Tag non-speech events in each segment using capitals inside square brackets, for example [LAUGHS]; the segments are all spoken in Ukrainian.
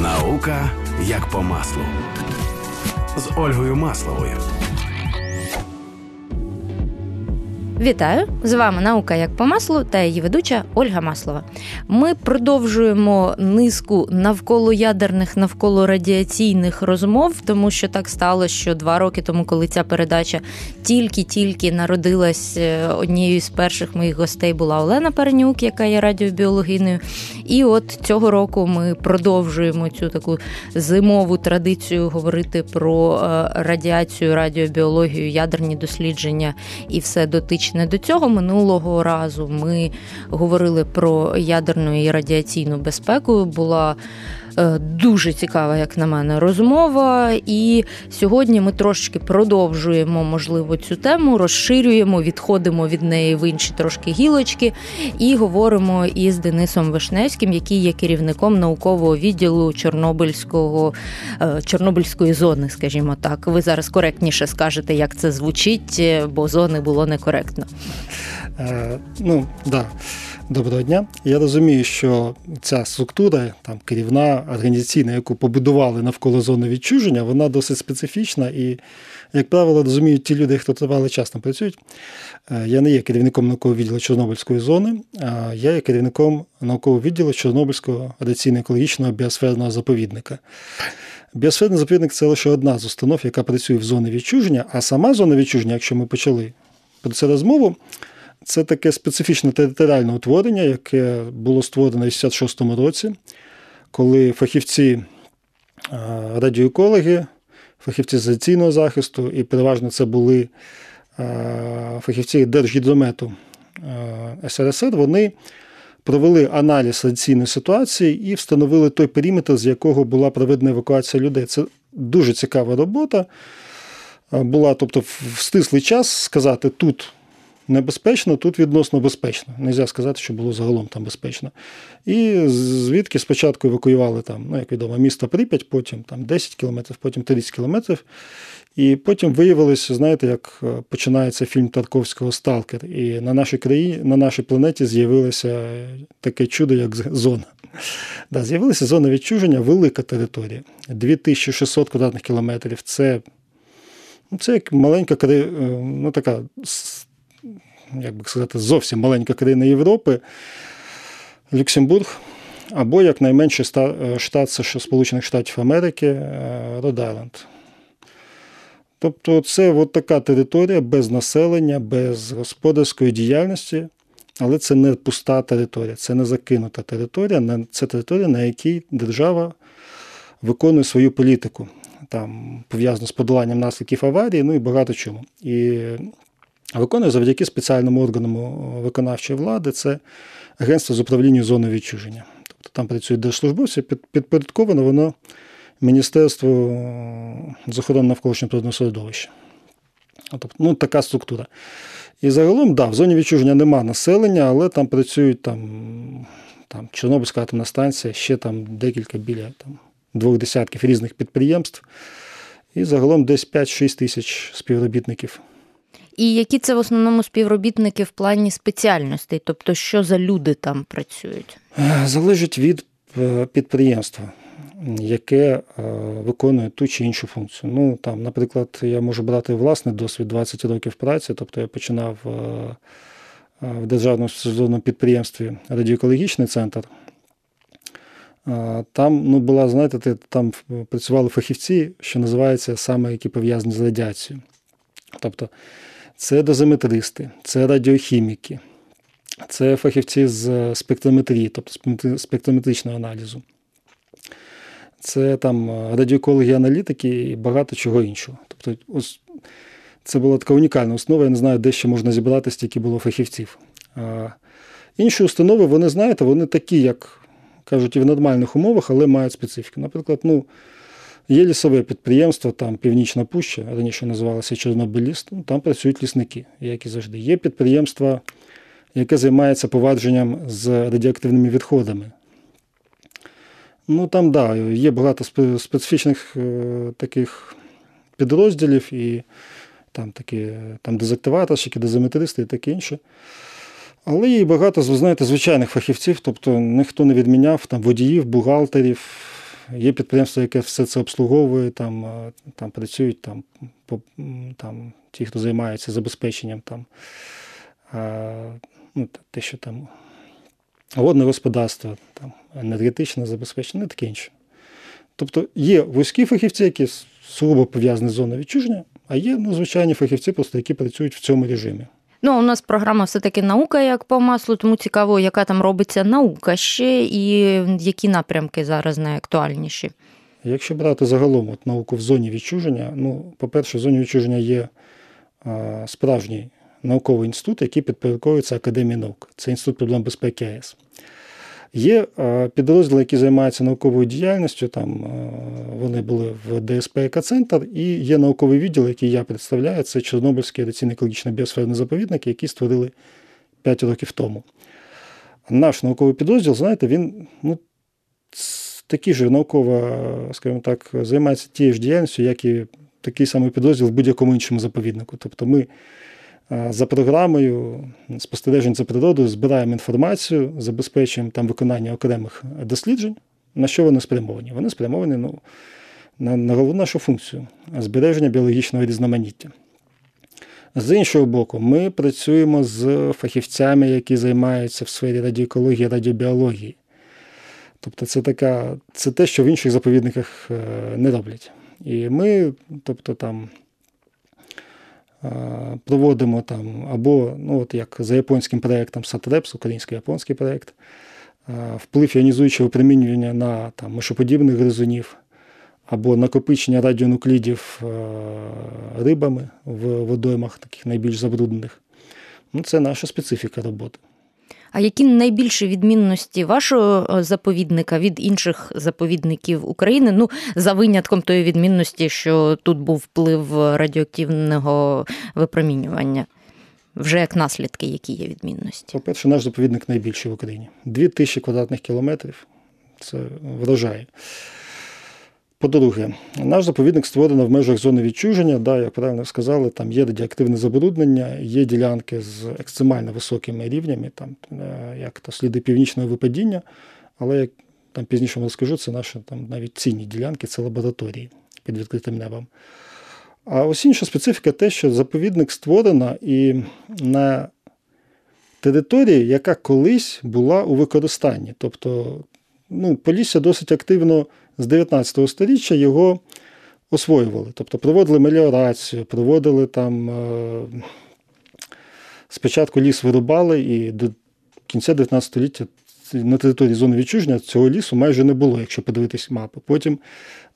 Наука як по маслу з Ольгою Масловою. Вітаю! З вами наука як по маслу та її ведуча Ольга Маслова. Ми продовжуємо низку навколо ядерних, навколо радіаційних розмов, тому що так сталося, що два роки тому, коли ця передача тільки-тільки народилась, е, однією з перших моїх гостей була Олена Паренюк, яка є радіобіологиною. І от цього року ми продовжуємо цю таку зимову традицію говорити про е, радіацію, радіобіологію, ядерні дослідження і все дотичне дотичне до цього. Минулого разу ми говорили про ядерну і радіаційну безпеку. Була дуже цікава, як на мене, розмова. І сьогодні ми трошки продовжуємо, можливо, цю тему, розширюємо, відходимо від неї в інші трошки гілочки і говоримо із Денисом Вишневським, який є керівником наукового відділу Чорнобильського е, Чорнобильської зони, скажімо так. Ви зараз коректніше скажете, як це звучить, бо зони було некоректно. Е, ну, да. Доброго дня. Я розумію, що ця структура, там керівна організаційна, яку побудували навколо зони відчуження, вона досить специфічна і, як правило, розуміють ті люди, хто тривалий час там працюють. Е, я не є керівником наукового відділу Чорнобильської зони, а я є керівником наукового відділу Чорнобильського радіаційно-екологічного біосферного заповідника. Біосферний заповідник це лише одна з установ, яка працює в зоні відчуження, а сама зона відчуження, якщо ми почали про це розмову. Це таке специфічне територіальне утворення, яке було створено в 66-му році, коли фахівці радіоекологи, фахівці з захисту, і переважно це були фахівці Держгідромету СРСР, вони провели аналіз радіаційної ситуації і встановили той периметр, з якого була проведена евакуація людей. Це дуже цікава робота. Була, тобто, в стислий час сказати, тут небезпечно, тут відносно безпечно. Нельзя сказати, що було загалом там безпечно. І звідки спочатку евакуювали там, ну, як відомо, місто Прип'ять, потім там 10 кілометрів, потім 30 кілометрів. І потім виявилося, знаєте, як е, починається фільм Тарковського Сталкер. І на нашій країні, на нашій планеті з'явилося таке чудо, як зона. [LAUGHS] Да, З'явилася зона відчуження, велика територія. 2600 квадратних кілометрів. Це ну, це як маленька е, ну, така як би сказати, зовсім маленька країна Європи, Люксембург, або як найменший е, штат Сполучених Штатів Америки Род-Айленд. Тобто це от така територія без населення, без господарської діяльності, але це не пуста територія, це не закинута територія, це територія, на якій держава виконує свою політику. Там пов'язано з подоланням наслідків аварії, ну і багато чому. І виконує завдяки спеціальному органу виконавчої влади це агентство з управління зоною відчуження. Тобто там працюють держслужбовці, підпорядковано воно Міністерству з охорони навколишнього природного середовища. Тобто, ну, така структура. І загалом, да, в зоні відчуження нема населення, але там працюють там, там Чорнобильська атомна станція, ще там декілька біля там, двох десятків різних підприємств. І загалом десь 5-6 тисяч співробітників. І які це в основному співробітники в плані спеціальностей, тобто що за люди там працюють? Е, залежить від е, підприємства, яке е, виконує ту чи іншу функцію. Ну там, наприклад, я можу брати власний досвід 20 років праці, тобто я починав в державному сезонному підприємстві радіоекологічний центр. Там ну, була, знаєте, там працювали фахівці, що називається саме які пов'язані з радіацією. Тобто це дозиметристи, це радіохіміки, це фахівці з спектрометрії, тобто спектрометричного аналізу. Це там радіокологи, аналітики і багато чого іншого. Тобто, ось це була така унікальна основа. Я не знаю, де ще можна зібрати, стільки було фахівців. А Інші установи, вони знаєте, вони такі, як кажуть, і в нормальних умовах, але мають специфіку. Наприклад, ну, Є лісове підприємство, там Північна Пуща, раніше називалося Чорнобиліст, ну, там працюють лісники, як і завжди. Є підприємство, яке займається повадженням з радіоактивними відходами. Ну Там, да, є багато специфічних е, таких підрозділів, і там такі там дезактиваторщики, дезиметристи і таке інше. Але є багато, ви знаєте, звичайних фахівців, тобто ніхто не відміняв там водіїв, бухгалтерів. Є підприємство, яке все це обслуговує, там е, там працюють там, по, там, ті, хто займається забезпеченням, там, а, ну, те, що там водне господарство, там, енергетичне забезпечення, не таке інше. Тобто є вузькі фахівці, які сугубо пов'язані з зоною відчуження, а є ну, звичайні фахівці, просто які працюють в цьому режимі. Ну, у нас програма все-таки наука як по маслу, тому цікаво, яка там робиться наука ще і які напрямки зараз найактуальніші. Якщо брати загалом от, науку в зоні відчуження, ну, по-перше, в зоні відчуження є а, справжній науковий інститут, який підпорядковується Академії наук. Це інститут проблем безпеки АЕС. Є підрозділи, які займаються науковою діяльністю. Там вони були в ДСП «Екоцентр», і є науковий відділ, який я представляю. Це Чорнобильський радіаційний екологічний біосферний заповідник, який створили 5 років тому. Наш науковий підрозділ, знаєте, він ну, такий же науково, скажімо так, займається тією ж діяльністю, як і такий самий підрозділ в будь-якому іншому заповіднику. Тобто ми за програмою спостережень за природою збираємо інформацію, забезпечуємо там виконання окремих досліджень. На що вони спрямовані? Вони спрямовані ну, на, на головну нашу функцію збереження біологічного різноманіття. З іншого боку, ми працюємо з фахівцями, які займаються в сфері радіоекології, радіобіології. Тобто, це така, це те, що в інших заповідниках е, не роблять. І ми, тобто там проводимо там або ну, от як за японським проєктом SATREPS, українсько-японський проєкт, вплив іонізуючого примінювання на там, мишоподібних гризунів, або накопичення радіонуклідів рибами в водоймах, таких найбільш забруднених. Ну, Це наша специфіка роботи. А які найбільші відмінності вашого е, заповідника від інших заповідників України? Ну, за винятком тої відмінності, що тут був вплив радіоактивного випромінювання? Вже як наслідки, які є відмінності? По-перше, наш заповідник найбільший в Україні. Дві тисячі квадратних кілометрів. Це вражає. По-друге, наш заповідник створено в межах зони відчуження. Да, Як правильно сказали, там є радіоактивне забруднення, є ділянки з екстремально високими рівнями, там, е, як то сліди північного випадіння, але як там пізніше розкажу, це наші там навіть цінні ділянки, це лабораторії під відкритим небом. А ось інша специфіка те, що заповідник створено і на території, яка колись була у використанні. Тобто ну, Полісся досить активно з 19 століття його освоювали. Тобто проводили меліорацію, проводили там. Е, спочатку ліс вирубали, і до кінця 19 століття на території зони відчуження цього лісу майже не було, якщо подивитись мапи. Потім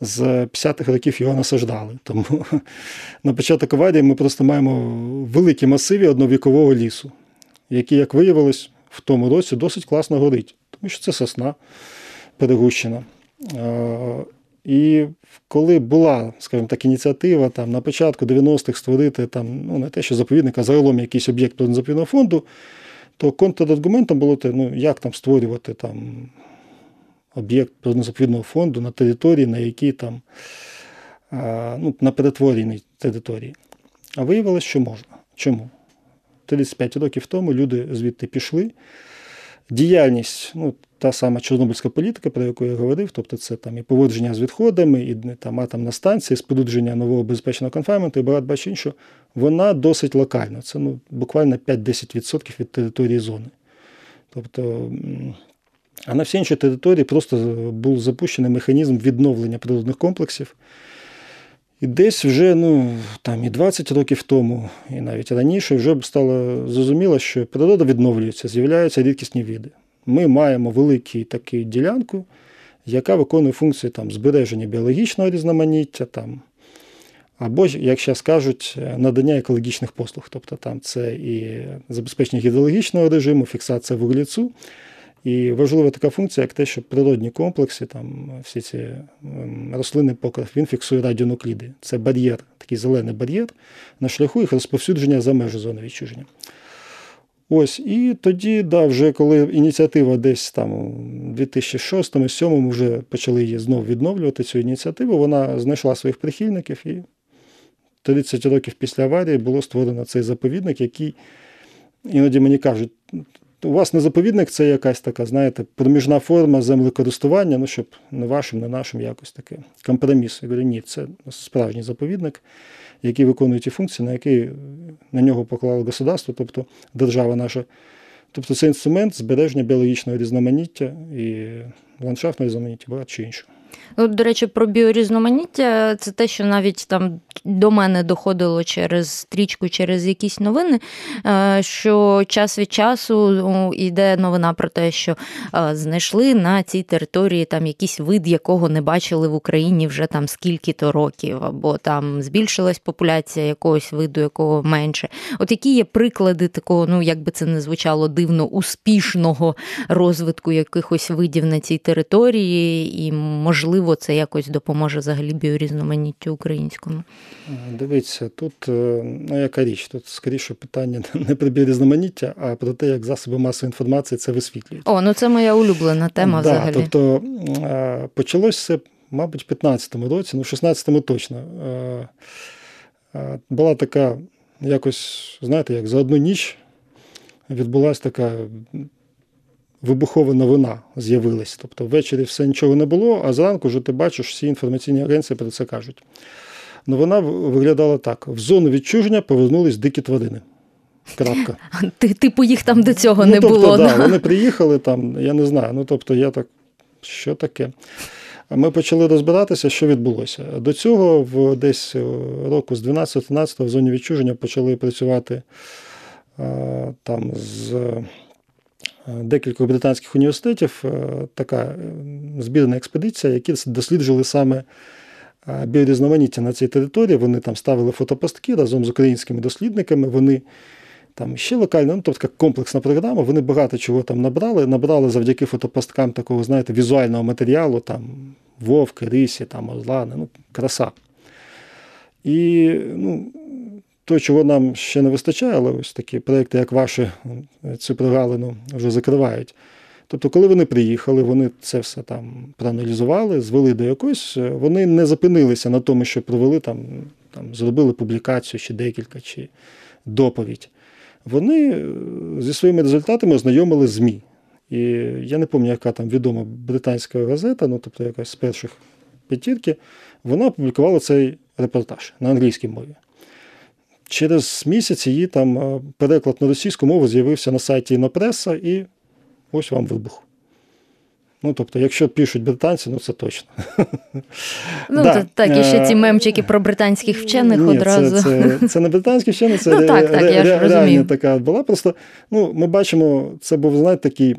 з 50-х років його насаждали. Тому [LAUGHS] на початок аварії ми просто маємо великі масиві одновікового лісу, який, як виявилось, в тому році досить класно горить, тому що це сосна перегущена. І коли була, скажімо так, ініціатива там, на початку 90-х створити там, ну, не те, що заповідник, а загалом якийсь об'єкт заповідного фонду, то контраргументом було те, ну, як там створювати там, об'єкт заповідного фонду на території, на якій там, ну, на перетвореній території. А виявилось, що можна. Чому? 35 років тому люди звідти пішли. Діяльність, ну, та сама Чорнобильська політика, про яку я говорив, тобто це там і поводження з відходами, і там атомна станція, спорудження нового безпечного конфайменту і багато бачу іншого, вона досить локальна. Це ну, буквально 5-10% від території зони. Тобто, а на всі інші території просто був запущений механізм відновлення природних комплексів. І десь вже ну, там і 20 років тому, і навіть раніше вже стало зрозуміло, що природа відновлюється, з'являються рідкісні види. Ми маємо велику таку ділянку, яка виконує функції там, збереження біологічного різноманіття, там, або, як зараз кажуть, надання екологічних послуг. Тобто там це і забезпечення гідрологічного режиму, фіксація вуглецю. І важлива така функція, як те, що природні комплекси, там всі ці ем, рослини покрив, він фіксує радіонукліди. Це бар'єр, такий зелений бар'єр на шляху їх розповсюдження за межі зони відчуження. Ось, І тоді, да, вже коли ініціатива десь там у 2006-2007 вже почали її знову відновлювати, цю ініціативу, вона знайшла своїх прихильників і 30 років після аварії було створено цей заповідник, який іноді мені кажуть, у вас не заповідник, це якась така, знаєте, проміжна форма землекористування, ну, щоб не вашим, не нашим якось таке. Компроміс. Я говорю, ні, це справжній заповідник, який виконує ті функції, на які на нього поклало государство, тобто держава наша. Тобто це інструмент збереження біологічного різноманіття і ландшафтного різноманіття, багато чи іншого. Ну, До речі, про біорізноманіття це те, що навіть там до мене доходило через стрічку, через якісь новини, е, що час від часу йде новина про те, що е, знайшли на цій території там якийсь вид, якого не бачили в Україні вже там скільки-то років, або там збільшилась популяція якогось виду, якого менше. От які є приклади такого, ну як би це не звучало дивно, успішного розвитку якихось видів на цій території, і можливо це якось допоможе взагалі біорізноманіттю українському. Дивіться, тут е, ну яка річ, тут скоріше питання [LAUGHS] не про біорізноманіття, а про те, як засоби масової інформації це висвітлюють. О, ну це моя улюблена тема да, взагалі. Тобто почалось це, мабуть, в 15-му році, ну в 16-му точно. Була така, якось, знаєте, як за одну ніч відбулася така. Вибухова новина з'явилась. Тобто ввечері все нічого не було, а зранку вже ти бачиш, всі інформаційні агенції про це кажуть. Новина виглядала так: в зону відчуження повернулись дикі тварини. Крапка. [LAUGHS] Типу їх там до цього ну, не тобто, було. Да, Вони приїхали там, я не знаю. Ну тобто, я так, що таке? Ми почали розбиратися, що відбулося. До цього, в десь року з 12-13 в зоні відчуження почали працювати там з декількох британських університетів така збірна експедиція, які досліджували саме біорізноманіття на цій території. Вони там ставили фотопостки разом з українськими дослідниками. Вони там ще локально, ну тобто комплексна програма, вони багато чого там набрали. Набрали завдяки фотопосткам такого, знаєте, візуального матеріалу, там вовки, рисі, там орлани, ну, краса. І ну, то, чого нам ще не вистачає, але ось такі проекти, як ваші, цю прогалину вже закривають. Тобто, коли вони приїхали, вони це все там проаналізували, звели до якогось, вони не зупинилися на тому, що провели там, там зробили публікацію чи декілька, чи доповідь. Вони е, зі своїми результатами ознайомили ЗМІ. І я не пам'ятаю, яка там відома британська газета, ну тобто якась з перших п'ятірки, вона опублікувала цей репортаж на англійській мові. Через місяць її там е, переклад на російську мову з'явився на сайті Інопреса, і ось вам вибух. Ну, тобто, якщо пишуть британці, ну це точно. Ну, да. то, так, і ще ці е, мемчики про британських вчених Ні, одразу. Це це, це не британські вчені, це ну, так, так, ре, я ре, реальна така була. Просто ну, ми бачимо, це був, знаєте, такий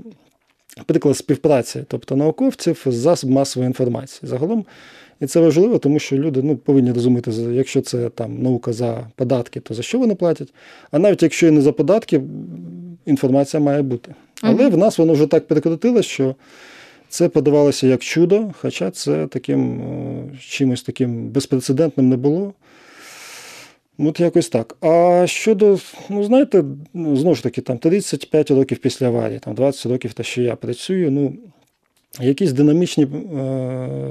приклад співпраці, тобто науковців з засоб масової інформації. Загалом, і це важливо, тому що люди ну, повинні розуміти, якщо це там наука за податки, то за що вони платять. А навіть якщо і не за податки, інформація має бути. Але в нас воно вже так перекрутилось, що це подавалося як чудо, хоча це таким чимось таким безпрецедентним не було. От якось так. А щодо, ну знаєте, ну, знову ж таки, там 35 років після аварії, там 20 років, та що я працюю, ну, якісь динамічні,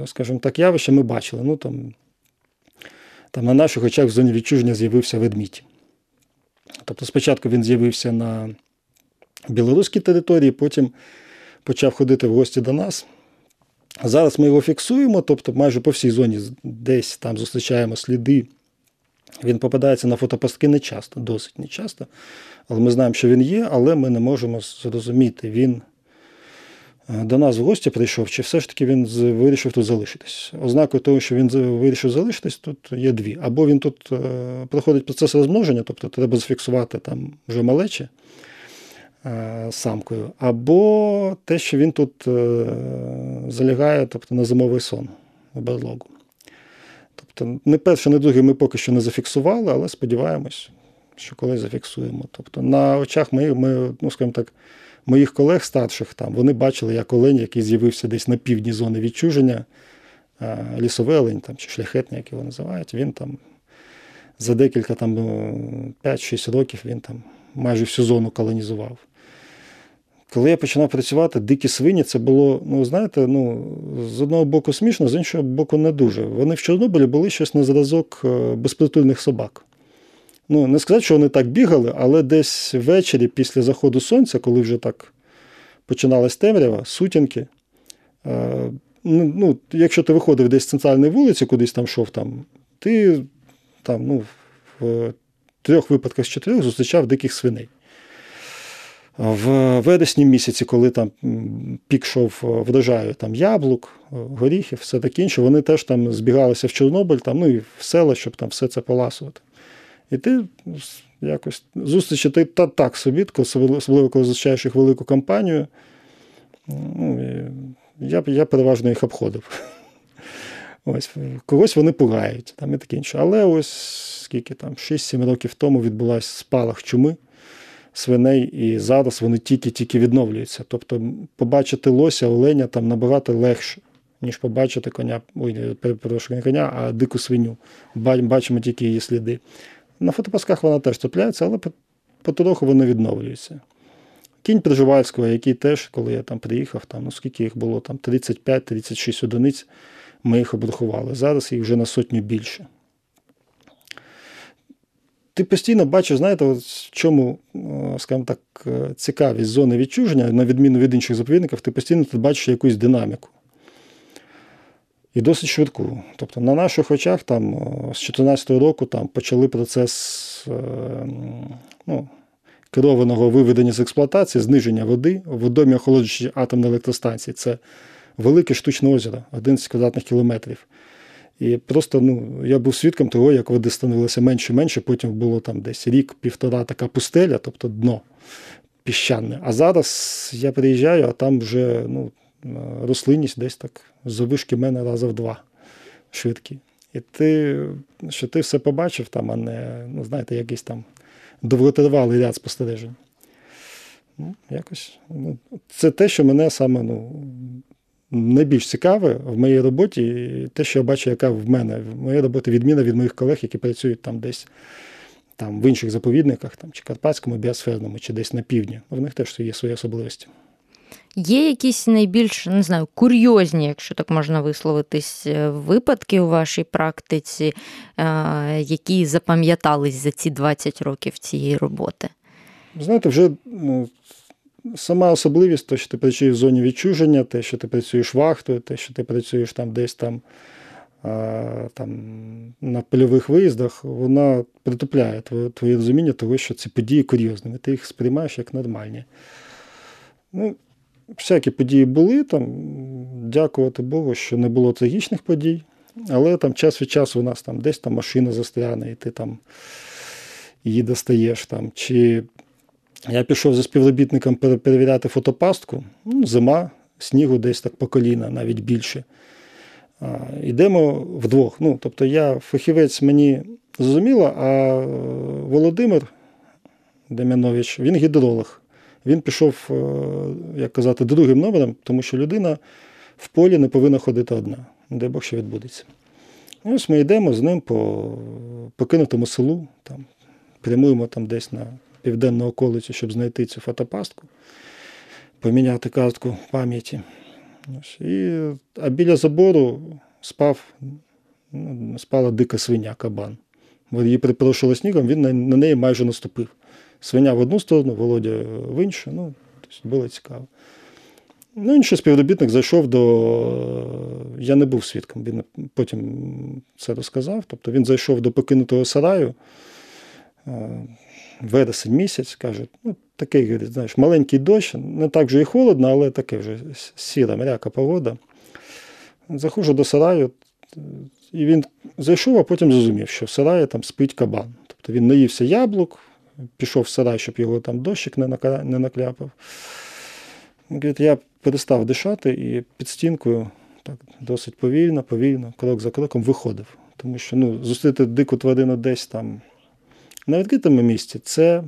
скажімо так, явища ми бачили. Ну, там, там На наших очах в зоні відчуження з'явився ведмідь. Тобто спочатку він з'явився на білоруській території, потім почав ходити в гості до нас. Зараз ми його фіксуємо, тобто майже по всій зоні десь там зустрічаємо сліди. Він попадається на фотопостки не часто, досить не часто. Але ми знаємо, що він є, але ми не можемо зрозуміти, він е, до нас в гості прийшов, чи все ж таки він вирішив тут залишитись. Ознакою того, що він вирішив залишитись, тут є дві. Або він тут е, проходить процес розмноження, тобто треба зафіксувати там вже малечі. Е, самкою, або те, що він тут е, залягає тобто, на зимовий сон у берлогу. Тобто, не перше, не друге ми поки що не зафіксували, але сподіваємось, що колись зафіксуємо. Тобто, на очах ми, ми ну, скажімо так, моїх колег старших там, вони бачили, як олень, який з'явився десь на півдні зони відчуження, е, лісовий олень там, чи шляхетний, як його називають, він там за декілька там 5-6 років він там майже всю зону колонізував. Коли я починав працювати, дикі свині, це було, ну знаєте, ну, з одного боку смішно, з іншого боку, не дуже. Вони в Чорнобилі були щось на зразок е, безпритульних собак. Ну, не сказати, що вони так бігали, але десь ввечері після заходу сонця, коли вже так починалась темрява, сутінки. Е, ну, ну, Якщо ти виходив десь з центральної вулиці, кудись там йшов, там, ти там, ну, в трьох випадках з чотирьох зустрічав диких свиней. В вересні місяці, коли там пік шов врожаю там яблук, горіхів, все таке інше, вони теж там збігалися в Чорнобиль, там, ну і в села, щоб там все це поласувати. І ти якось зустрічі ти та так собі, особливо коли зустрічаєш їх велику компанію. Ну, я я переважно їх обходив. [LAUGHS] Ось, Когось вони пугають, там і таке інше. Але ось скільки там, 6-7 років тому відбулася спалах чуми свиней, і зараз вони тільки-тільки відновлюються. Тобто побачити лося, оленя там набагато легше, ніж побачити коня, ой, перепрошую, не коня, а дику свиню. Бачимо тільки її сліди. На фотопасках вона теж трапляється, але потроху вони відновлюються. Кінь Приживальського, який теж, коли я там приїхав, там, ну скільки їх було, там 35-36 одиниць, ми їх обрахували. Зараз їх вже на сотню більше. Ти постійно бачиш, знаєте, в чому, скажімо так, цікавість зони відчуження, на відміну від інших заповідників, ти постійно тут бачиш якусь динаміку. І досить швидку. Тобто на наших очах там з 2014 року там почали процес е, ну, керованого виведення з експлуатації, зниження води в водомі охолоджуючій атомної електростанції. Це велике штучне озеро, 11 квадратних кілометрів. І просто ну, я був свідком того, як води становилося менше і менше, потім було там десь рік-півтора така пустеля, тобто дно піщане. А зараз я приїжджаю, а там вже ну, рослинність десь так завишки мене раза в два швидкі. І ти, що ти все побачив, там, а не, ну, знаєте, якийсь там довготривалий ряд спостережень. Ну, якось, ну, Це те, що мене саме ну, найбільш цікаве в моїй роботі, і те, що я бачу, яка в мене в моїй роботі відміна від моїх колег, які працюють там десь там, в інших заповідниках, там, чи Карпатському, біосферному, чи десь на півдні. В них теж є свої особливості. Є якісь найбільш не знаю, курйозні, якщо так можна висловитись, е, випадки у вашій практиці, е, які запам'ятались за ці 20 років цієї роботи? Знаєте, вже ну, сама особливість, те, що ти працюєш в зоні відчуження, те, що ти працюєш вахтою, те, що ти працюєш там десь там там на польових виїздах, вона притупляє твоє, розуміння того, що ці події курйозними. Ти їх сприймаєш як нормальні. Ну, Всякі події були, там, дякувати Богу, що не було трагічних подій, але там час від часу у нас там десь там машина застряне, і ти там її достаєш. Там, чи я пішов за співробітником перевіряти фотопастку, ну, зима, снігу десь так по коліна, навіть більше. А, Йдемо вдвох. Ну, Тобто я фахівець мені зрозуміло, а Володимир Дем'янович, він гідролог. Він пішов, е, як казати, другим номером, тому що людина в полі не повинна ходити одна. Де Бог що відбудеться. І ось ми йдемо з ним по покинутому селу, там, прямуємо там десь на південну околицю, щоб знайти цю фотопастку, поміняти картку пам'яті. І, А біля забору спав, ну, спала дика свиня кабан. Її припорошило снігом, він на, на неї майже наступив. Свиня в одну сторону, Володя в іншу. Ну, тобто було цікаво. Ну, інший співробітник зайшов до. Я не був свідком, він потім це розказав. Тобто він зайшов до покинутого сараю вересень місяць, каже, ну, такий, знаєш, маленький дощ, не так вже і холодно, але таке вже сіра, мряка погода. Заходжу до сараю, і він зайшов, а потім зрозумів, що в сараї там спить кабан. Тобто він наївся яблук, пішов в сарай, щоб його там дощик не накляпав. Говорить, я перестав дишати і під стінкою так досить повільно, повільно, крок за кроком виходив. Тому що ну, зустріти дику тварину десь там на відкритому місці це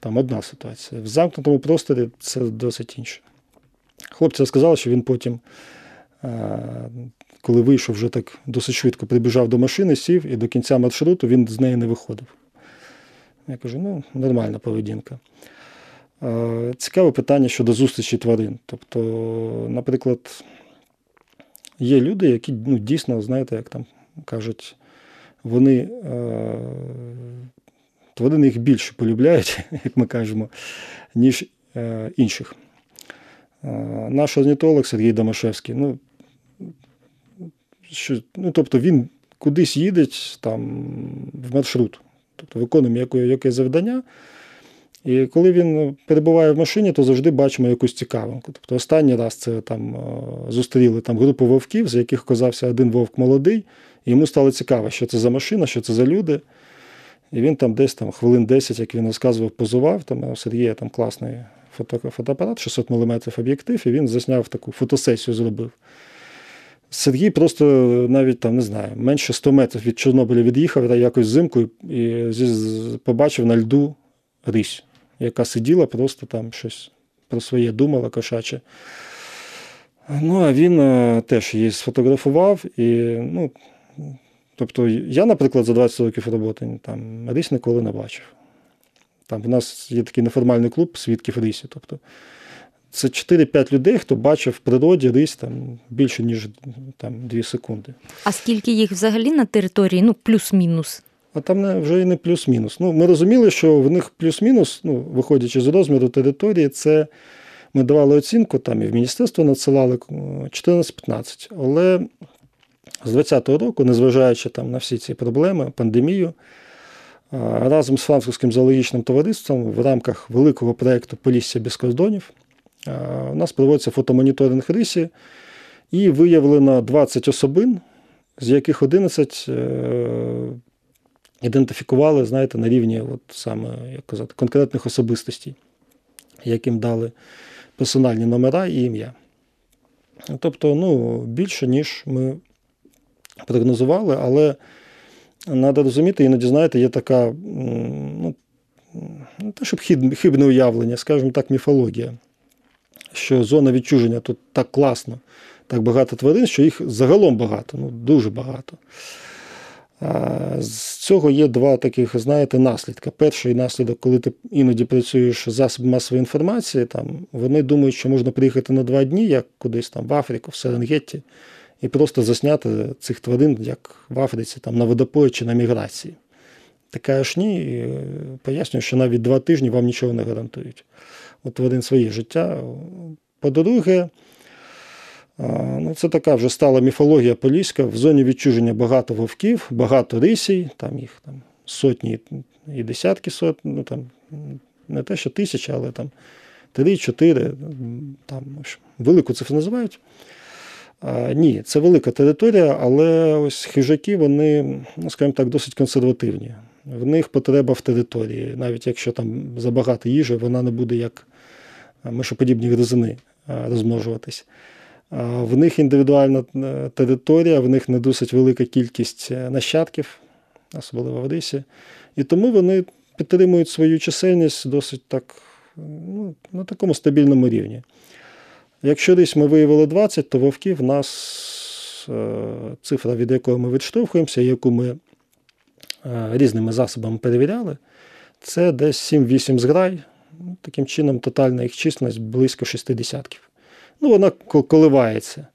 там одна ситуація. В замкнутому просторі це досить інше. Хлопці розказали, що він потім, коли вийшов вже так досить швидко, прибіжав до машини, сів і до кінця маршруту він з неї не виходив. Я кажу, ну, нормальна поведінка. Цікаве питання щодо зустрічі тварин. Тобто, наприклад, є люди, які ну, дійсно, знаєте, як там кажуть, вони е, тварини їх більше полюбляють, [LAUGHS] як ми кажемо, ніж е, інших. Е, наш орнітолог Сергій Домашевський, ну, що, ну, тобто він кудись їде там, в маршрут, тобто виконує яке, яке завдання. І коли він перебуває в машині, то завжди бачимо якусь цікавинку. Тобто останній раз це там зустріли там групу вовків, з яких оказався один вовк молодий, і йому стало цікаво, що це за машина, що це за люди. І він там десь там хвилин 10, як він розказував, позував. Там у Сергія там класний фото, фотоапарат, 600 мм об'єктив, і він засняв таку фотосесію, зробив. Сергій просто навіть там, не знаю, менше 100 метрів від Чорнобиля від'їхав та якось взимку і побачив на льду рісь, яка сиділа, просто там щось про своє думала кошаче. Ну, а він а, теж її сфотографував. і, ну, Тобто, я, наприклад, за 20 років роботи там рісь ніколи не бачив. Там в нас є такий неформальний клуб свідків рисі. Тобто, це 4-5 людей, хто бачив в природі рись там більше, ніж там, 2 секунди. А скільки їх взагалі на території? Ну, плюс-мінус? А там вже і не плюс-мінус. Ну, Ми розуміли, що в них плюс-мінус, ну, виходячи з розміру території, це ми давали оцінку, там і в міністерство надсилали 14-15. Але з 20-го року, незважаючи там на всі ці проблеми, пандемію, разом з французьким зоологічним товариством в рамках великого проєкту Полісся без кордонів у нас проводиться фотомоніторинг рисі, і виявлено 20 особин, з яких 11 е, ідентифікували, знаєте, на рівні от саме, як казати, конкретних особистостей, яким дали персональні номера і ім'я. Тобто, ну, більше, ніж ми прогнозували, але треба розуміти, іноді, знаєте, є така, ну, не те, щоб хибне уявлення, скажімо так, міфологія, що зона відчуження тут так класно, так багато тварин, що їх загалом багато, ну дуже багато. З цього є два таких, знаєте, наслідка. Перший наслідок, коли ти іноді працюєш з засобами масової інформації, там, вони думають, що можна приїхати на два дні, як кудись там в Африку, в Серенгетті, і просто засняти цих тварин, як в Африці, там, на водопої чи на міграції. Така ж ні, пояснюю, що навіть два тижні вам нічого не гарантують. У тварин своє життя. По-друге, Ну, Це така вже стала міфологія поліська. В зоні відчуження багато вовків, багато рисій, там їх там сотні і десятки сот, ну там не те, що тисячі, але там три-чотири, там велику цифру називають. А, Ні, це велика територія, але ось хижаки, вони, ну, скажімо так, досить консервативні. В них потреба в території. Навіть якщо там забагато їжі, вона не буде як мишоподібні гризини розмножуватись. В них індивідуальна е, територія, в них не досить велика кількість е, нащадків, особливо в Одесі. І тому вони підтримують свою чисельність досить так, ну, на такому стабільному рівні. Якщо десь ми виявили 20, то вовків в нас е, цифра, від якої ми відштовхуємося, яку ми різними засобами перевіряли, це десь 7-8 зграй. Таким чином, тотальна їх численність близько 6 десятків ну, вона коливається.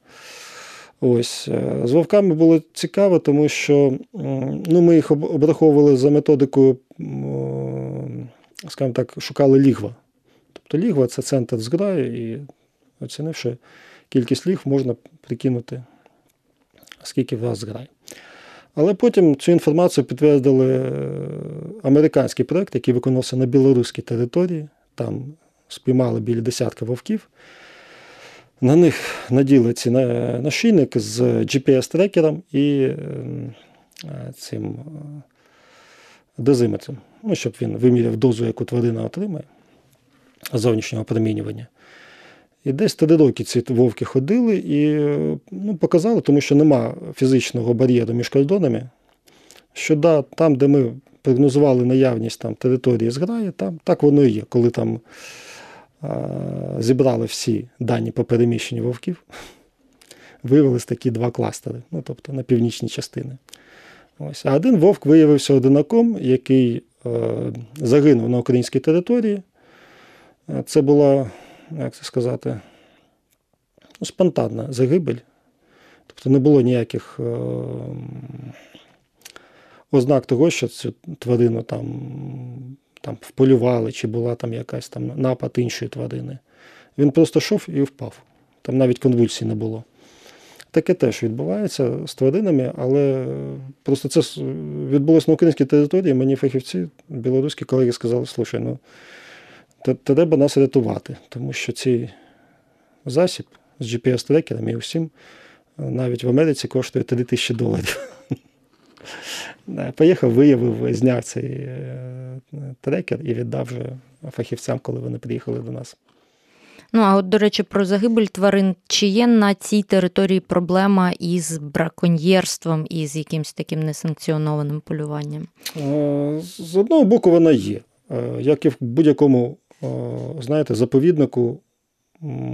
Ось. Е, з вовками було цікаво, тому що ну, ми їх обраховували за методикою, скажімо так, шукали лігва. Тобто лігва це центр зграю, і оцінивши кількість лігв, можна прикинути, скільки в вас зграй. Але потім цю інформацію підтвердили е, американський проєкт, який виконався на білоруській території. Там спіймали біля десятка вовків. На них наділи ці нашийник з GPS-трекером і ем, е, цим е, дозиметром, ну, щоб він виміряв дозу, яку тварина отримає зовнішнього промінювання. І десь три роки ці вовки ходили і ну, показали, тому що нема фізичного бар'єру між кордонами, що да, там, де ми прогнозували наявність там, території зграї, там так воно і є. Коли там зібрали всі дані по переміщенню вовків, виявилися такі два кластери, ну, тобто на північні частини. Ось. А один вовк виявився одинаком, який е, загинув на українській території. Це була, як це сказати, ну, спонтанна загибель. Тобто не було ніяких е, ознак того, що цю тварину там там вполювали, чи була там якась там напад іншої тварини. Він просто йшов і впав. Там навіть конвульсій не було. Таке теж відбувається з тваринами, але просто це відбулося на українській території. Мені фахівці, білоруські колеги сказали, слушай, ну треба нас рятувати, тому що цей засіб з GPS-трекерами і усім навіть в Америці коштує 3 тисячі доларів. [LAUGHS] Поїхав, виявив, зняв цей е, трекер і віддав вже фахівцям, коли вони приїхали до нас. Ну, а от, до речі, про загибель тварин. Чи є на цій території проблема із браконьєрством і з якимось таким несанкціонованим полюванням? Е, з одного боку, вона є. Е, як і в будь-якому, знаєте, заповіднику,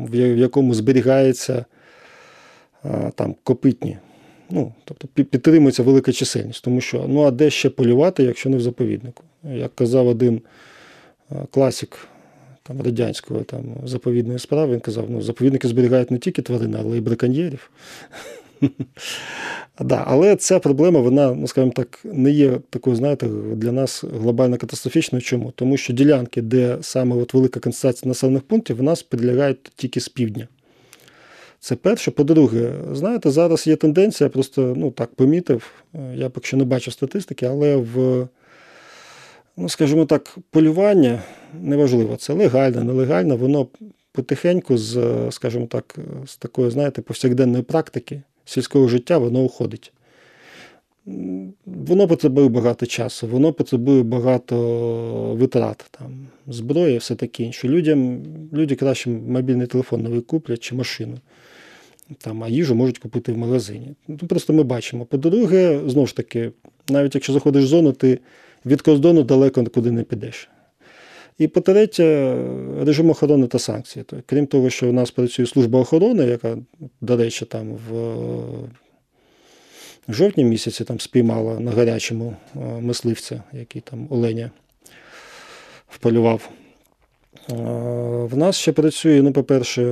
в якому зберігається там копитні Ну, Тобто підтримується велика чисельність, тому що ну а де ще полювати, якщо не в заповіднику? Як казав один класик там, радянської там, заповідної справи, він казав, ну, заповідники зберігають не тільки тварини, але й браконьєрів. [LAUGHS] Да, Але ця проблема, вона, ну скажімо так, не є такою, знаєте, для нас глобально катастрофічною. Чому? Тому що ділянки, де саме от велика концентрація населених пунктів, в нас прилягають тільки з півдня. Це перше. По-друге, знаєте, зараз є тенденція, просто ну так помітив, я поки що не бачив статистики, але в, ну, скажімо так, полювання неважливо, це легально, нелегально, воно потихеньку, з, скажімо так, з такої, знаєте, повсякденної практики сільського життя воно уходить. Воно потребує багато часу, воно потребує багато витрат, там, зброї, все таке інше. Людям, Люди краще мобільний телефон новий куплять чи машину там, а їжу можуть купити в магазині. Ну, Просто ми бачимо. По-друге, знову ж таки, навіть якщо заходиш в зону, ти від кордону далеко нікуди не підеш. І по-третє, режим охорони та санкції. Крім того, що у нас працює служба охорони, яка, до речі, там в жовтні місяці там спіймала на гарячому мисливця, який там оленя вполював. В нас ще працює, ну, по-перше,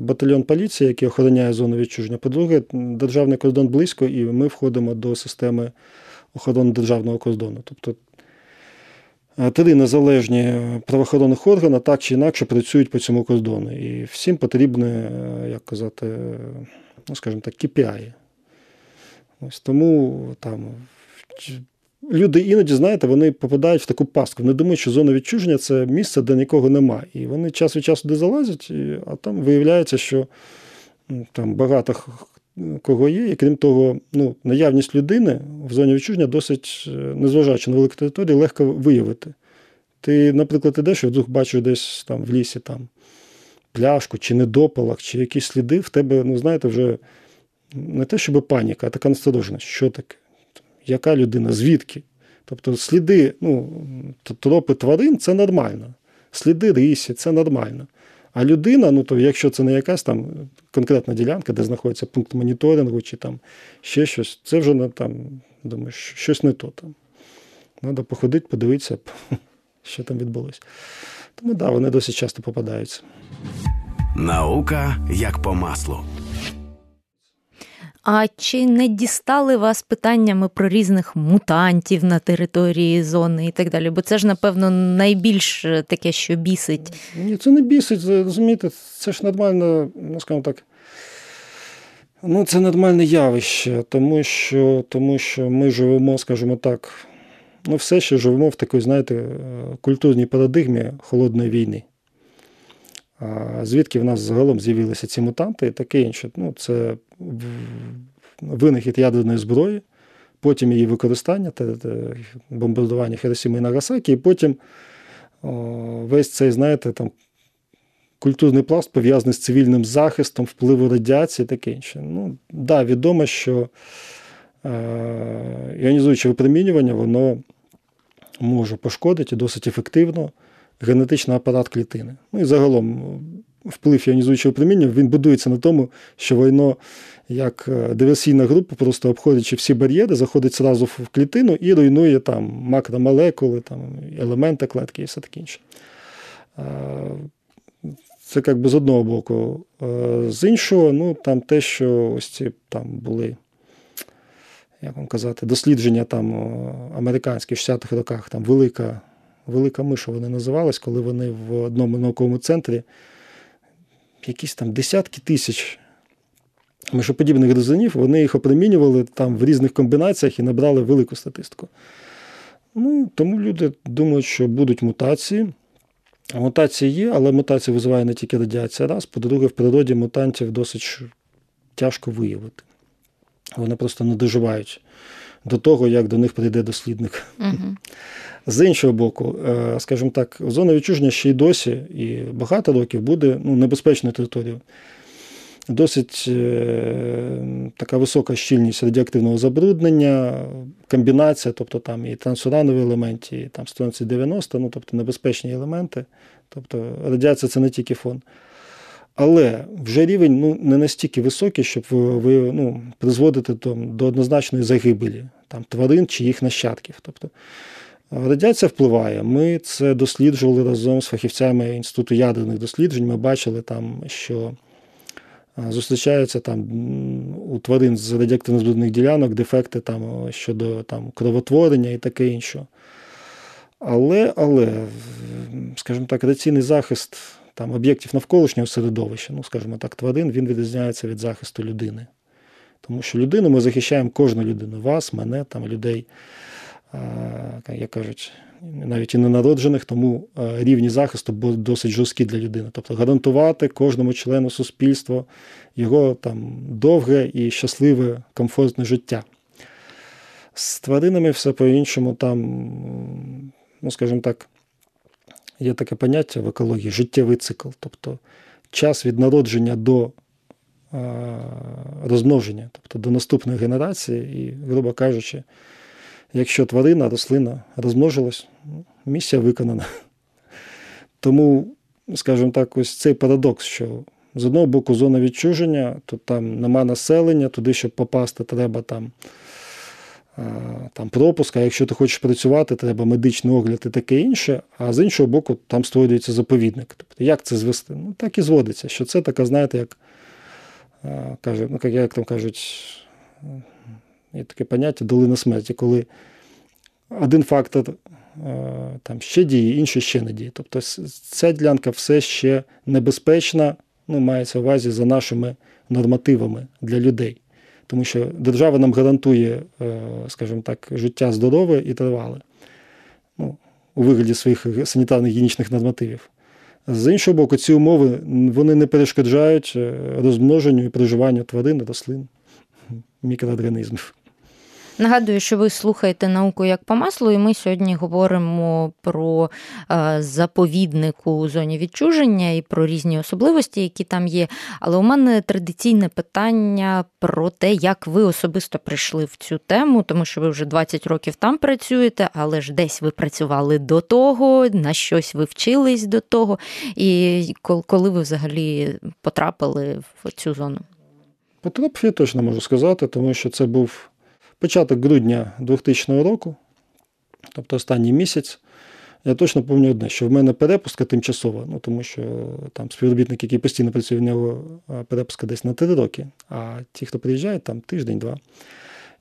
батальйон поліції, який охороняє зону відчуження. По-друге, державний кордон близько, і ми входимо до системи охорони державного кордону. Тобто три незалежні правоохоронних органи так чи інакше працюють по цьому кордону. І всім потрібне, як казати, ну, скажімо так, KPI. Ось Тому там люди іноді, знаєте, вони попадають в таку пастку. Вони думають, що зона відчуження це місце, де нікого немає. І вони час від часу де залазять, а там виявляється, що там багато кого є. І крім того, ну, наявність людини в зоні відчуження досить, е, незважаючи на велику територію, легко виявити. Ти, наприклад, ідеш і вдруг бачиш десь там в лісі там пляшку, чи недопалах, чи якісь сліди, в тебе, ну, знаєте, вже не те, щоб паніка, а така настороженість. Що таке? яка людина, звідки. Тобто сліди, ну, тропи тварин це нормально. Сліди рисі це нормально. А людина, ну то якщо це не якась там конкретна ділянка, де знаходиться пункт моніторингу чи там ще щось, це вже там, думаю, щось не то там. Треба походити, подивитися, [LAUGHS] що там відбулося. Тому так, да, вони досить часто попадаються. Наука як по маслу. А чи не дістали вас питаннями про різних мутантів на території зони і так далі? Бо це ж, напевно, найбільш е, таке, що бісить. Ні, це не бісить, розумієте, це ж нормально, ну скажімо так. Ну, це нормальне явище, тому що тому що ми живемо, скажімо так, ну, все ще живемо в такій, знаєте, е, культурній парадигмі холодної війни. Звідки в нас загалом з'явилися ці мутанти і таке інше. Ну, Це винахід ядерної зброї, потім її використання, бомбардування Хіросіми і Нагасакі, і потім весь цей, знаєте, там. Культурний пласт пов'язаний з цивільним захистом, впливу радіації таке інше. Ну, да, відомо, що е, іонізуюче випромінювання воно може пошкодити досить ефективно генетичний апарат клітини. Ну і загалом вплив іонізуючого проміння він будується на тому, що воно, як е, диверсійна група, просто обходячи всі бар'єри, заходить зразу в клітину і руйнує там макромолекули, там, елементи клетки і все таке інше. Це як би з одного боку. З іншого, ну там те, що ось ці там були як вам казати, дослідження там американські в 60-х роках, там велика велика миша вони називались, коли вони в одному науковому центрі якісь там десятки тисяч мишоподібних гризунів, вони їх опромінювали там в різних комбінаціях і набрали велику статистику. Ну, Тому люди думають, що будуть мутації. Мутації є, але мутації визиває не тільки радіація раз. По-друге, в природі мутантів досить тяжко виявити. Вони просто не доживають до того, як до них прийде дослідник. Угу. З іншого боку, е, скажімо так, зона відчуження ще й досі, і багато років буде ну, небезпечною територією. Досить е, така висока щільність радіоактивного забруднення, комбінація, тобто там і трансуранові елементи, і там 190, ну тобто небезпечні елементи. Тобто радіація це не тільки фон. Але вже рівень ну, не настільки високий, щоб ви ну, призводити там, до однозначної загибелі там, тварин чи їх нащадків. Тобто Радіація впливає. Ми це досліджували разом з фахівцями Інституту ядерних досліджень. Ми бачили, там, що зустрічаються там у тварин з радіоактивно збудних ділянок дефекти там, щодо там, кровотворення і таке інше. Але, але, скажімо так, радіаційний захист там, об'єктів навколишнього середовища, ну, скажімо так, тварин, він відрізняється від захисту людини. Тому що людину ми захищаємо кожну людину, вас, мене, там, людей як кажуть, навіть і ненароджених, тому рівні захисту досить жорсткі для людини. Тобто гарантувати кожному члену суспільства його там довге і щасливе, комфортне життя. З тваринами все по-іншому, там, ну, скажімо так, є таке поняття в екології життєвий цикл. Тобто час від народження до розмноження, тобто до наступної генерації, і, грубо кажучи, якщо тварина, рослина розмножилась, місія виконана. [LAUGHS] Тому, скажімо так, ось цей парадокс, що з одного боку зона відчуження, тут там нема населення, туди, щоб попасти, треба там там пропуск, а якщо ти хочеш працювати, треба медичний огляд і таке інше, а з іншого боку, там створюється заповідник. Тобто, як це звести? Ну, так і зводиться, що це така, знаєте, як каже, ну, як там кажуть, є таке поняття долина смерті, коли один фактор е, там ще діє, інший ще не діє. Тобто ця ділянка все ще небезпечна, ну, мається в увазі за нашими нормативами для людей. Тому що держава нам гарантує, е, скажімо так, життя здорове і тривале ну, у вигляді своїх санітарних гігієнічних нормативів. З іншого боку, ці умови вони не перешкоджають е, розмноженню і проживанню тварин, рослин, мікроорганізмів. Нагадую, що ви слухаєте науку як по маслу, і ми сьогодні говоримо про е, заповідник у зоні відчуження і про різні особливості, які там є. Але у мене традиційне питання про те, як ви особисто прийшли в цю тему, тому що ви вже 20 років там працюєте, але ж десь ви працювали до того, на щось ви вчились до того. І коли ви взагалі потрапили в цю зону? Потрапив, я точно можу сказати, тому що це був початок грудня 2000 року, тобто останній місяць, я точно пам'ятаю одне, що в мене перепустка тимчасова, ну тому що там співробітник, який постійно працює, в нього перепустка десь на три роки, а ті, хто приїжджає, там тиждень-два.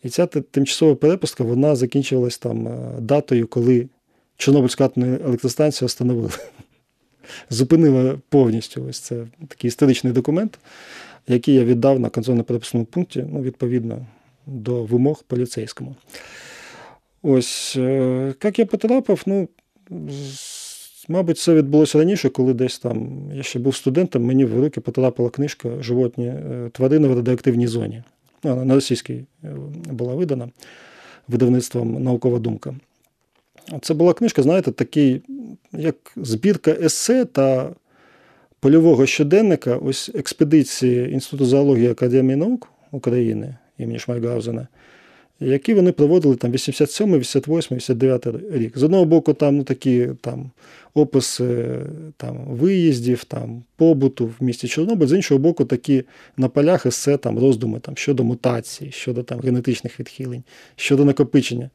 І ця тимчасова перепустка вона закінчилась там датою, коли Чорнобильську атомну електростанцію встановили. [LAUGHS] Зупинила повністю ось це такий історичний документ, який я віддав на контрольно перепускному пункті, ну, відповідно, до вимог поліцейському. Ось, е, як я потрапив, ну, мабуть, це відбулося раніше, коли десь там я ще був студентом, мені в руки потрапила книжка Животні е, тварини в радіоактивній зоні. Вона на російській е, була видана видавництвом Наукова думка. Це була книжка, знаєте, такий, як збірка есе та польового щоденника ось експедиції Інституту зоології Академії наук України імені Шмайгаузена, які вони проводили там 87, 88, 89 рік. З одного боку, там ну, такі там описи там, виїздів, там, побуту в місті Чорнобиль, з іншого боку, такі на полях есе там, роздуми там, щодо мутації, щодо там, генетичних відхилень, щодо накопичення.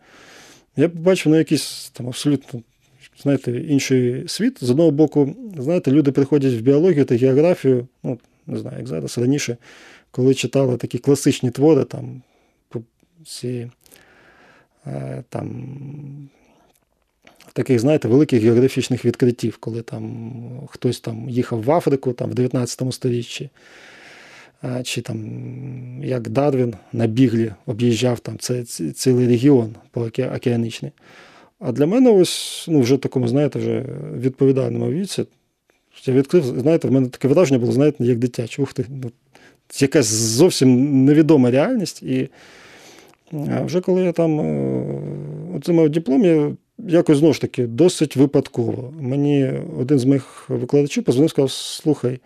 Я побачив ну, якийсь там абсолютно. Знаєте, інший світ. З одного боку, знаєте, люди приходять в біологію та географію, ну, не знаю, як зараз раніше коли читали такі класичні твори, там ці е, там таких, знаєте, великих географічних відкриттів, коли там хтось там їхав в Африку там, в 19 сторіччі, чи там як Дарвін на біглі об'їжджав там цілий регіон океанічний. А для мене ось ну, вже такому, знаєте, вже відповідальному віці. Я відкрив, знаєте, в мене таке враження було, знаєте, як дитяче. Ух ти, ну, якась зовсім невідома реальність. І вже коли я там е, отримав диплом, я якось знову ж таки досить випадково. Мені один з моїх викладачів позвонив і сказав: слухай,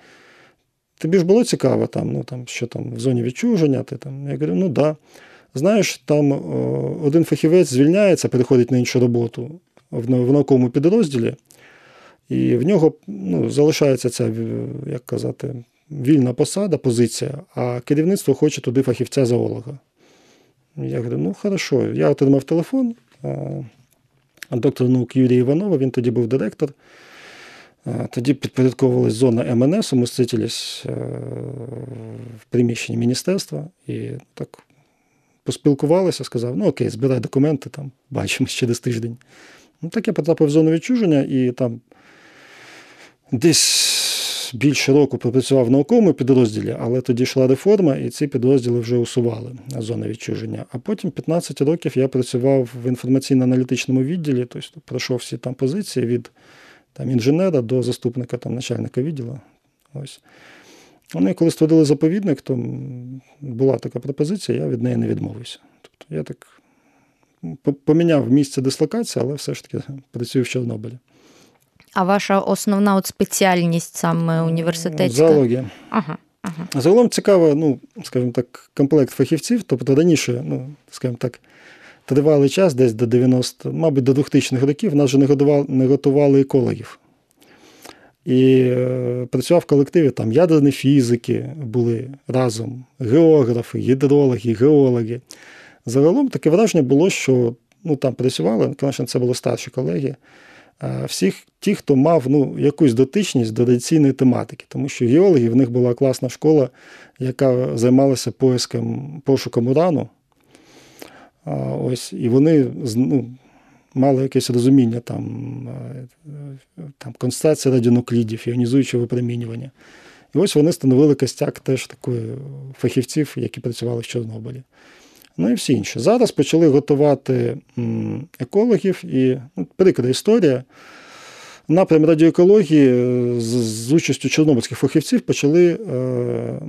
тобі ж було цікаво, там, ну, там, що там в зоні відчуження, ти там. Я говорю, ну да. Знаєш, там один фахівець звільняється, переходить на іншу роботу в науковому підрозділі, і в нього ну, залишається ця, як казати, вільна посада, позиція, а керівництво хоче туди фахівця зоолога. Я говорю, ну хорошо, я отримав телефон. Доктор наук Юрій Іванова, він тоді був директор. Тоді підпорядковувалась зона МНС, ми встретились е, в приміщенні міністерства і так поспілкувалися, сказав, ну окей, збирай документи, там, бачимось через тиждень. Ну, Так я потрапив в зону відчуження і там десь більше року пропрацював в науковому підрозділі, але тоді йшла реформа, і ці підрозділи вже усували зони відчуження. А потім 15 років я працював в інформаційно-аналітичному відділі, тобто пройшов всі там позиції від там, інженера до заступника там, начальника відділу. Ось. Вони, коли створили заповідник, то була така пропозиція, я від неї не відмовився. Тобто я так поміняв місце дислокації, але все ж таки [LAUGHS] працюю в Чорнобилі. А ваша основна от спеціальність саме університетська? Зоологія. Ага. Ага. Загалом цікаво, ну, скажімо так, комплект фахівців. Тобто раніше, ну, скажімо так, тривалий час, десь до 90, мабуть, до 2000-х років, нас вже не готували, не готували екологів. І е, працював в колективі там ядерні фізики були разом, географи, гідрологи, геологи. Загалом таке враження було, що ну, там працювали, звісно, це були старші колеги всіх ті, хто мав ну, якусь дотичність до радіаційної тематики, тому що геологи в них була класна школа, яка займалася поиском, пошуком урану. Ось, І вони ну, мали якесь розуміння там, там концентрації радіонуклідів, іонізуючого випромінювання. І ось вони становили костяк теж такої фахівців, які працювали в Чорнобилі ну і всі інші. Зараз почали готувати екологів і ну, прикра історія. Напрям радіоекології е, з, з участю чорнобильських фахівців почали е,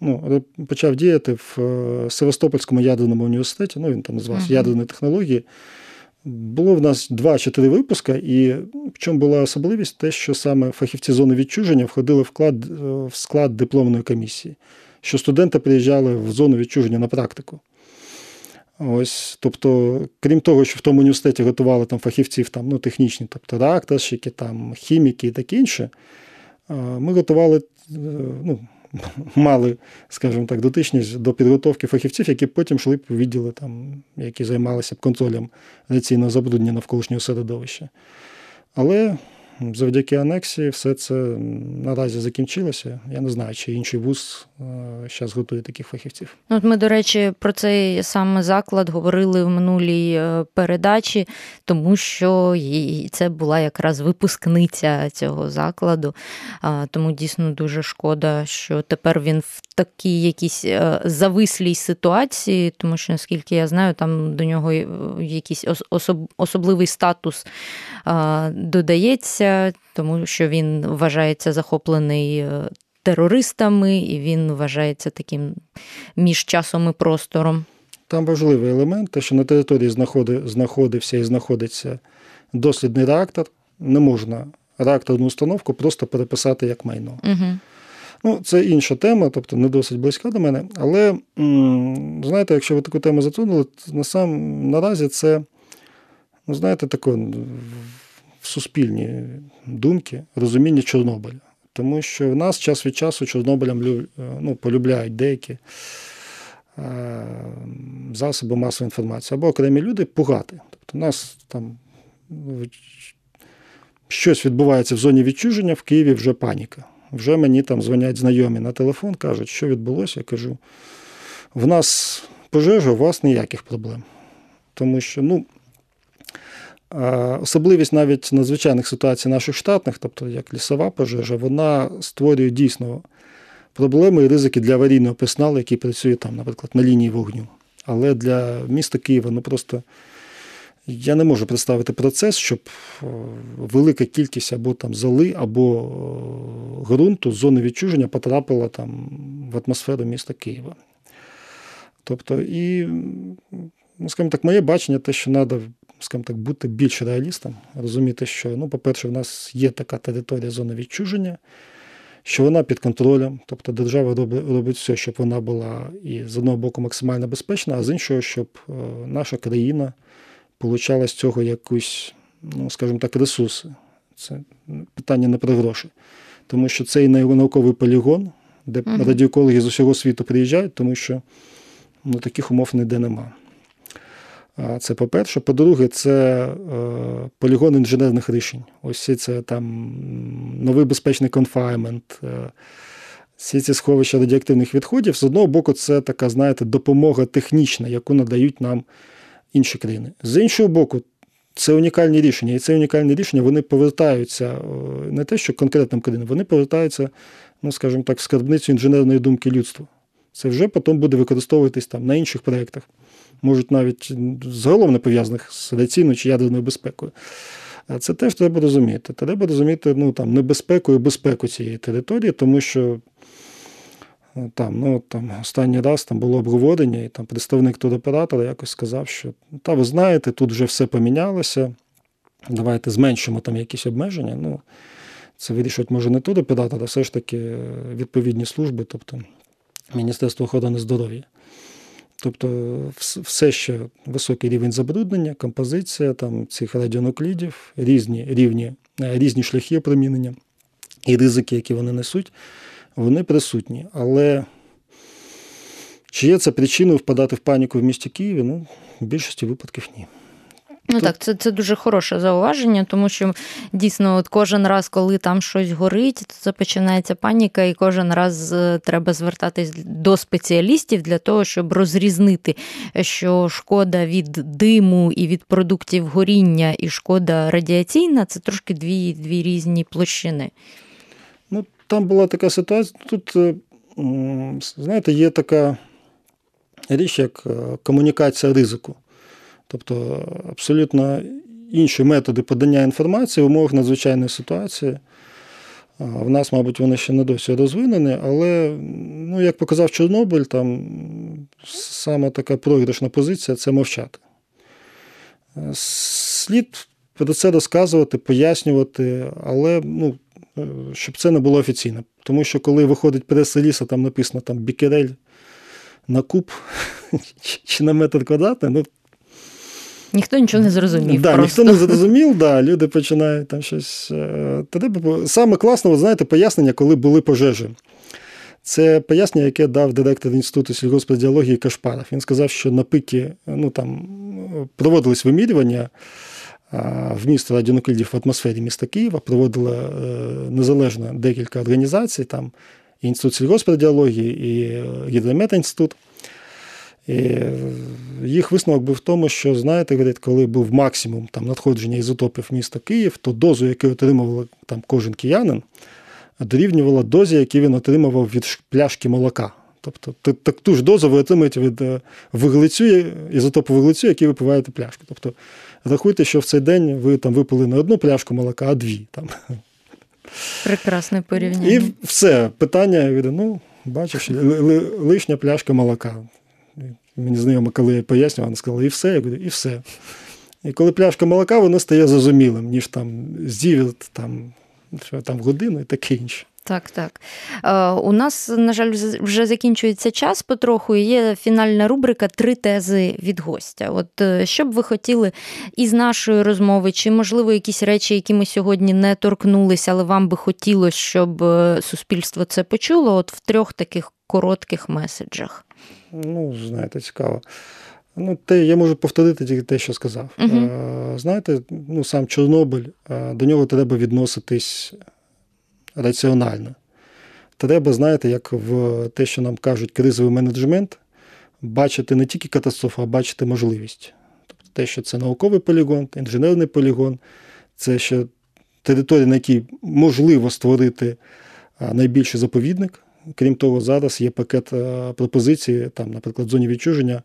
ну, почав діяти в е, Севастопольському ядерному університеті. Ну, він там називався uh-huh. ядерні технології. Було в нас два чи три випуска, і в чому була особливість, те, що саме фахівці зони відчуження входили в склад, в склад дипломної комісії що студенти приїжджали в зону відчуження на практику. Ось, Тобто, крім того, що в тому університеті готували там фахівців там, ну, технічні, тобто реакторщики, там, хіміки і таке інше, ми готували, е, ну, [LAUGHS] мали, скажімо так, дотичність до підготовки фахівців, які потім йшли б відділи, там, які займалися б контролем радіаційного забруднення навколишнього середовища. Але завдяки анексії все це наразі закінчилося. Я не знаю, чи інший вуз зараз е, готує таких фахівців. Ну, от Ми, до речі, про цей саме заклад говорили в минулій е, передачі, тому що це була якраз випускниця цього закладу. Тому дійсно дуже шкода, що тепер він в такій якійсь е, завислій ситуації, тому що, наскільки я знаю, там до нього якийсь особливий статус додається, тому що він вважається захоплений терористами, і він вважається таким між часом і простором. Там важливий елемент, те, що на території знаходився і знаходиться дослідний реактор, не можна реакторну установку просто переписати як майно. Угу. Ну, Це інша тема, тобто не досить близька до мене. Але знаєте, якщо ви таку тему затронули, то насам, наразі це, ну, знаєте, таке суспільні думки, розуміння Чорнобиля. Тому що в нас час від часу Чорнобилям е, ну, полюбляють деякі е, засоби масової інформації або окремі люди пугати. Тобто, у нас там щось відбувається в зоні відчуження, в Києві вже паніка. Вже мені там дзвонять знайомі на телефон, кажуть, що відбулося. Я кажу, в нас пожежа, у вас ніяких проблем. Тому що, ну, особливість навіть надзвичайних ситуацій наших штатних, тобто як лісова пожежа, вона створює дійсно проблеми і ризики для аварійного персоналу, який працює там, наприклад, на лінії вогню. Але для міста Києва, ну просто. Я не можу представити процес, щоб е, велика кількість або там золи, або е, ґрунту зони відчуження потрапила там в атмосферу міста Києва. Тобто, і, ну, скажімо так, моє бачення, те, що треба скажімо так, бути більш реалістом, розуміти, що, ну, по-перше, в нас є така територія зони відчуження, що вона під контролем, тобто держава робить все, щоб вона була і з одного боку максимально безпечна, а з іншого, щоб е, наша країна получала з цього якусь, ну, скажімо так, ресурси. Це питання не про гроші. Тому що це і науковий полігон, де uh-huh. радіокологи з усього світу приїжджають, тому що ну, таких умов ніде нема. Це по-перше. По-друге, це е, полігон інженерних рішень. Ось це там новий безпечний конфаймент, всі ці сховища радіоактивних відходів. З одного боку, це така, знаєте, допомога технічна, яку надають нам інші країни. З іншого боку, це унікальні рішення. І це унікальні рішення вони повертаються е, не те, що конкретним країнам, вони повертаються, ну, скажімо так, в скарбницю інженерної думки людства. Це вже потім буде використовуватись там на інших проєктах, можуть навіть загалом не пов'язаних з радіаційною чи ядерною безпекою. Це теж треба розуміти. Треба розуміти ну, там, небезпеку і безпеку цієї території, тому що там, ну, там, Останній раз там було обговорення, і там представник туроператора якось сказав, що та ви знаєте, тут вже все помінялося. Давайте зменшимо там якісь обмеження. Ну, Це вирішують, може, не туроператор, а все ж таки відповідні служби, тобто Міністерство охорони здоров'я. Тобто, все ще високий рівень забруднення, композиція там, цих радіонуклідів, різні рівні, е, різні шляхи опромінення і ризики, які вони несуть вони присутні. Але чи є це причиною впадати в паніку в місті Києві? Ну, в більшості випадків ні. Ну так, це це дуже хороше зауваження, тому що дійсно, от кожен раз, коли там щось горить, то це починається паніка, і кожен раз е, треба звертатись до спеціалістів для того, щоб розрізнити, що шкода від диму і від продуктів горіння, і шкода радіаційна це трошки дві, дві різні площини. Там була така ситуація. Тут, е, знаєте, є така річ, як е, комунікація ризику. Тобто абсолютно інші методи подання інформації в умовах надзвичайної ситуації. В нас, мабуть, вони ще не досі розвинені, але, ну, як показав Чорнобиль, там саме така програшна позиція це мовчати. Слід про це розказувати, пояснювати, але ну, Е, щоб це не було офіційно. Тому що коли виходить прес-реліз, там написано там бікерель на куб [LAUGHS] чи на метр квадратний, ну. Ніхто нічого не зрозумів. Да, просто. Ніхто не зрозумів, да, люди починають там щось. Е, саме класно, ви знаєте, пояснення, коли були пожежі. Це пояснення, яке дав директор Інституту сільгоспрадіології Кашпаров. Він сказав, що на пикі ну, там, проводились вимірювання вміст радіонуклідів в атмосфері міста Києва проводила е, незалежно декілька організацій, там і Інститут сільгоспрадіології, і е, Гідрометінститут. І е, Їх висновок був в тому, що, знаєте, коли був максимум там, надходження ізотопів міста Київ, то дозу, яку отримував там кожен киянин, дорівнювала дозі, яку він отримував від пляшки молока. Тобто так ту ж дозу ви отримуєте від вуглецю, ізотопу вуглецю, який ви пиваєте пляшку. Тобто Рахуйте, що в цей день ви там випили не одну пляшку молока, а дві. Там. Прекрасне порівняння. І все, питання, ну, бачиш, лишня пляшка молока. Мені знайомо, коли я пояснював, вона сказала, і все, я говорю, і все. І коли пляшка молока, воно стає зрозумілим, ніж там зівіт, там, там годину і таке інше. Так, так. Е, у нас, на жаль, вже закінчується час потроху. і Є фінальна рубрика Три тези від гостя. От е, що б ви хотіли із нашої розмови, чи, можливо, якісь речі, які ми сьогодні не торкнулися, але вам би хотілося, щоб е, суспільство це почуло, от в трьох таких коротких меседжах? Ну, знаєте, цікаво. Ну, те, Я можу повторити тільки те, що сказав. Uh-huh. Знаєте, ну, сам Чорнобиль, до нього треба відноситись раціонально. Треба, знаєте, як в те, що нам кажуть, кризовий менеджмент, бачити не тільки катастрофу, а бачити можливість. Тобто те, що це науковий полігон, інженерний полігон, це ще територія, на якій можливо створити найбільший заповідник. Крім того, зараз є пакет пропозицій, там, наприклад, в зоні відчуження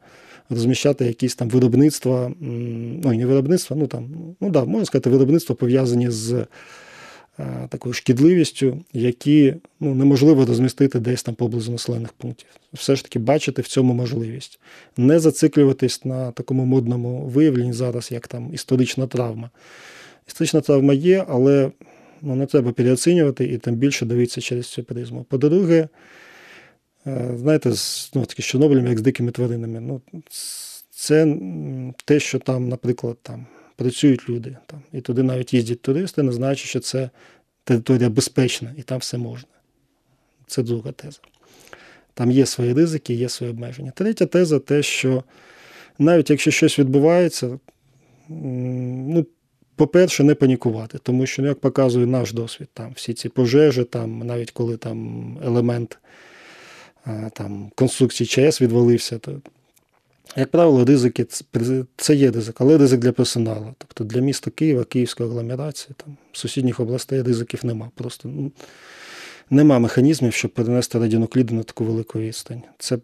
розміщати якісь там виробництва, ну і не виробництва, ну там, ну да, можна сказати, виробництва пов'язані з Е, такою шкідливістю, які ну, неможливо розмістити десь там поблизу населених пунктів. Все ж таки бачити в цьому можливість. Не зациклюватись на такому модному виявленні зараз, як там історична травма. Історична травма є, але ну, не треба переоцінювати і тим більше дивитися через цю призму. По-друге, е, знаєте, з ну, таки, з Чорнобилем, як з дикими тваринами, ну, це те, що там, наприклад, там працюють люди. Там, І туди навіть їздять туристи, не значить, що це територія безпечна і там все можна. Це друга теза. Там є свої ризики, є свої обмеження. Третя теза те, що навіть якщо щось відбувається, ну, по-перше, не панікувати, тому що, ну, як показує наш досвід, там всі ці пожежі, там, навіть коли там елемент там, конструкції ЧАЕС відвалився, то як правило, ризики це є ризик, але ризик для персоналу. Тобто для міста Києва, Київської агломерації, там, сусідніх областей ризиків нема. Просто ну, нема механізмів, щоб перенести радіонукліди на таку велику відстань. Це,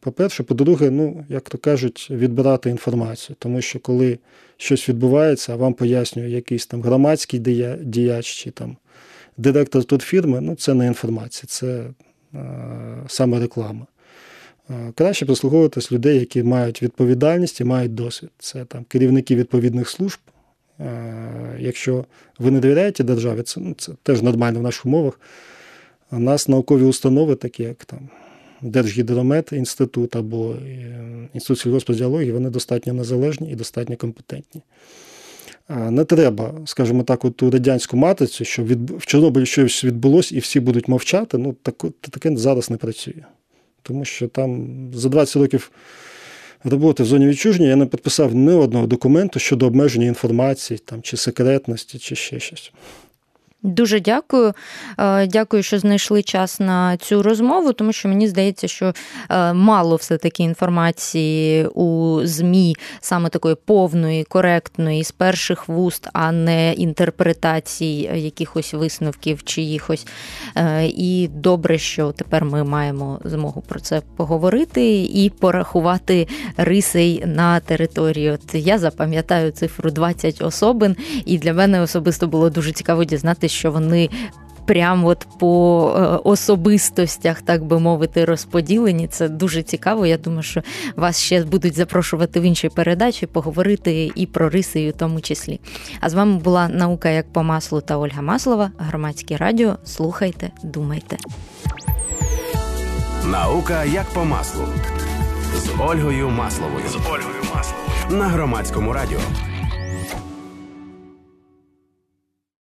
по-перше, по-друге, ну, як то кажуть, відбирати інформацію. Тому що коли щось відбувається, а вам пояснює якийсь там громадський діяч чи там директор тут фірми, ну це не інформація, це е, саме реклама. Краще прислуговуватись людей, які мають відповідальність і мають досвід. Це там керівники відповідних служб. Е, якщо ви не довіряєте державі, це ну, це теж нормально в наших умовах. У нас наукові установи, такі як там Держгідромет інститут або е, Інститут сільгоспдіалогії, вони достатньо незалежні і достатньо компетентні. Не треба, скажімо так, ту радянську матрицю, що від... в Чорнобилі щось відбулося і всі будуть мовчати, ну так, таке зараз не працює тому що там за 20 років роботи в зоні відчуження я не підписав ні одного документу щодо обмеження інформації там, чи секретності, чи ще щось. Дуже дякую. Е, дякую, що знайшли час на цю розмову, тому що мені здається, що е, мало все-таки інформації у ЗМІ, саме такої повної, коректної, з перших вуст, а не інтерпретацій якихось висновків чиїхось. Е, і добре, що тепер ми маємо змогу про це поговорити і порахувати рисей на території. От я запам'ятаю цифру 20 особин, і для мене особисто було дуже цікаво дізнатися що вони. Прямо от по е, особистостях, так би мовити, розподілені. Це дуже цікаво. Я думаю, що вас ще будуть запрошувати в інші передачі, поговорити і про риси, і в тому числі. А з вами була наука як по маслу та Ольга Маслова. Громадське радіо. Слухайте, думайте. Наука як по маслу з Ольгою Масловою. З Ольгою Масловою на громадському радіо.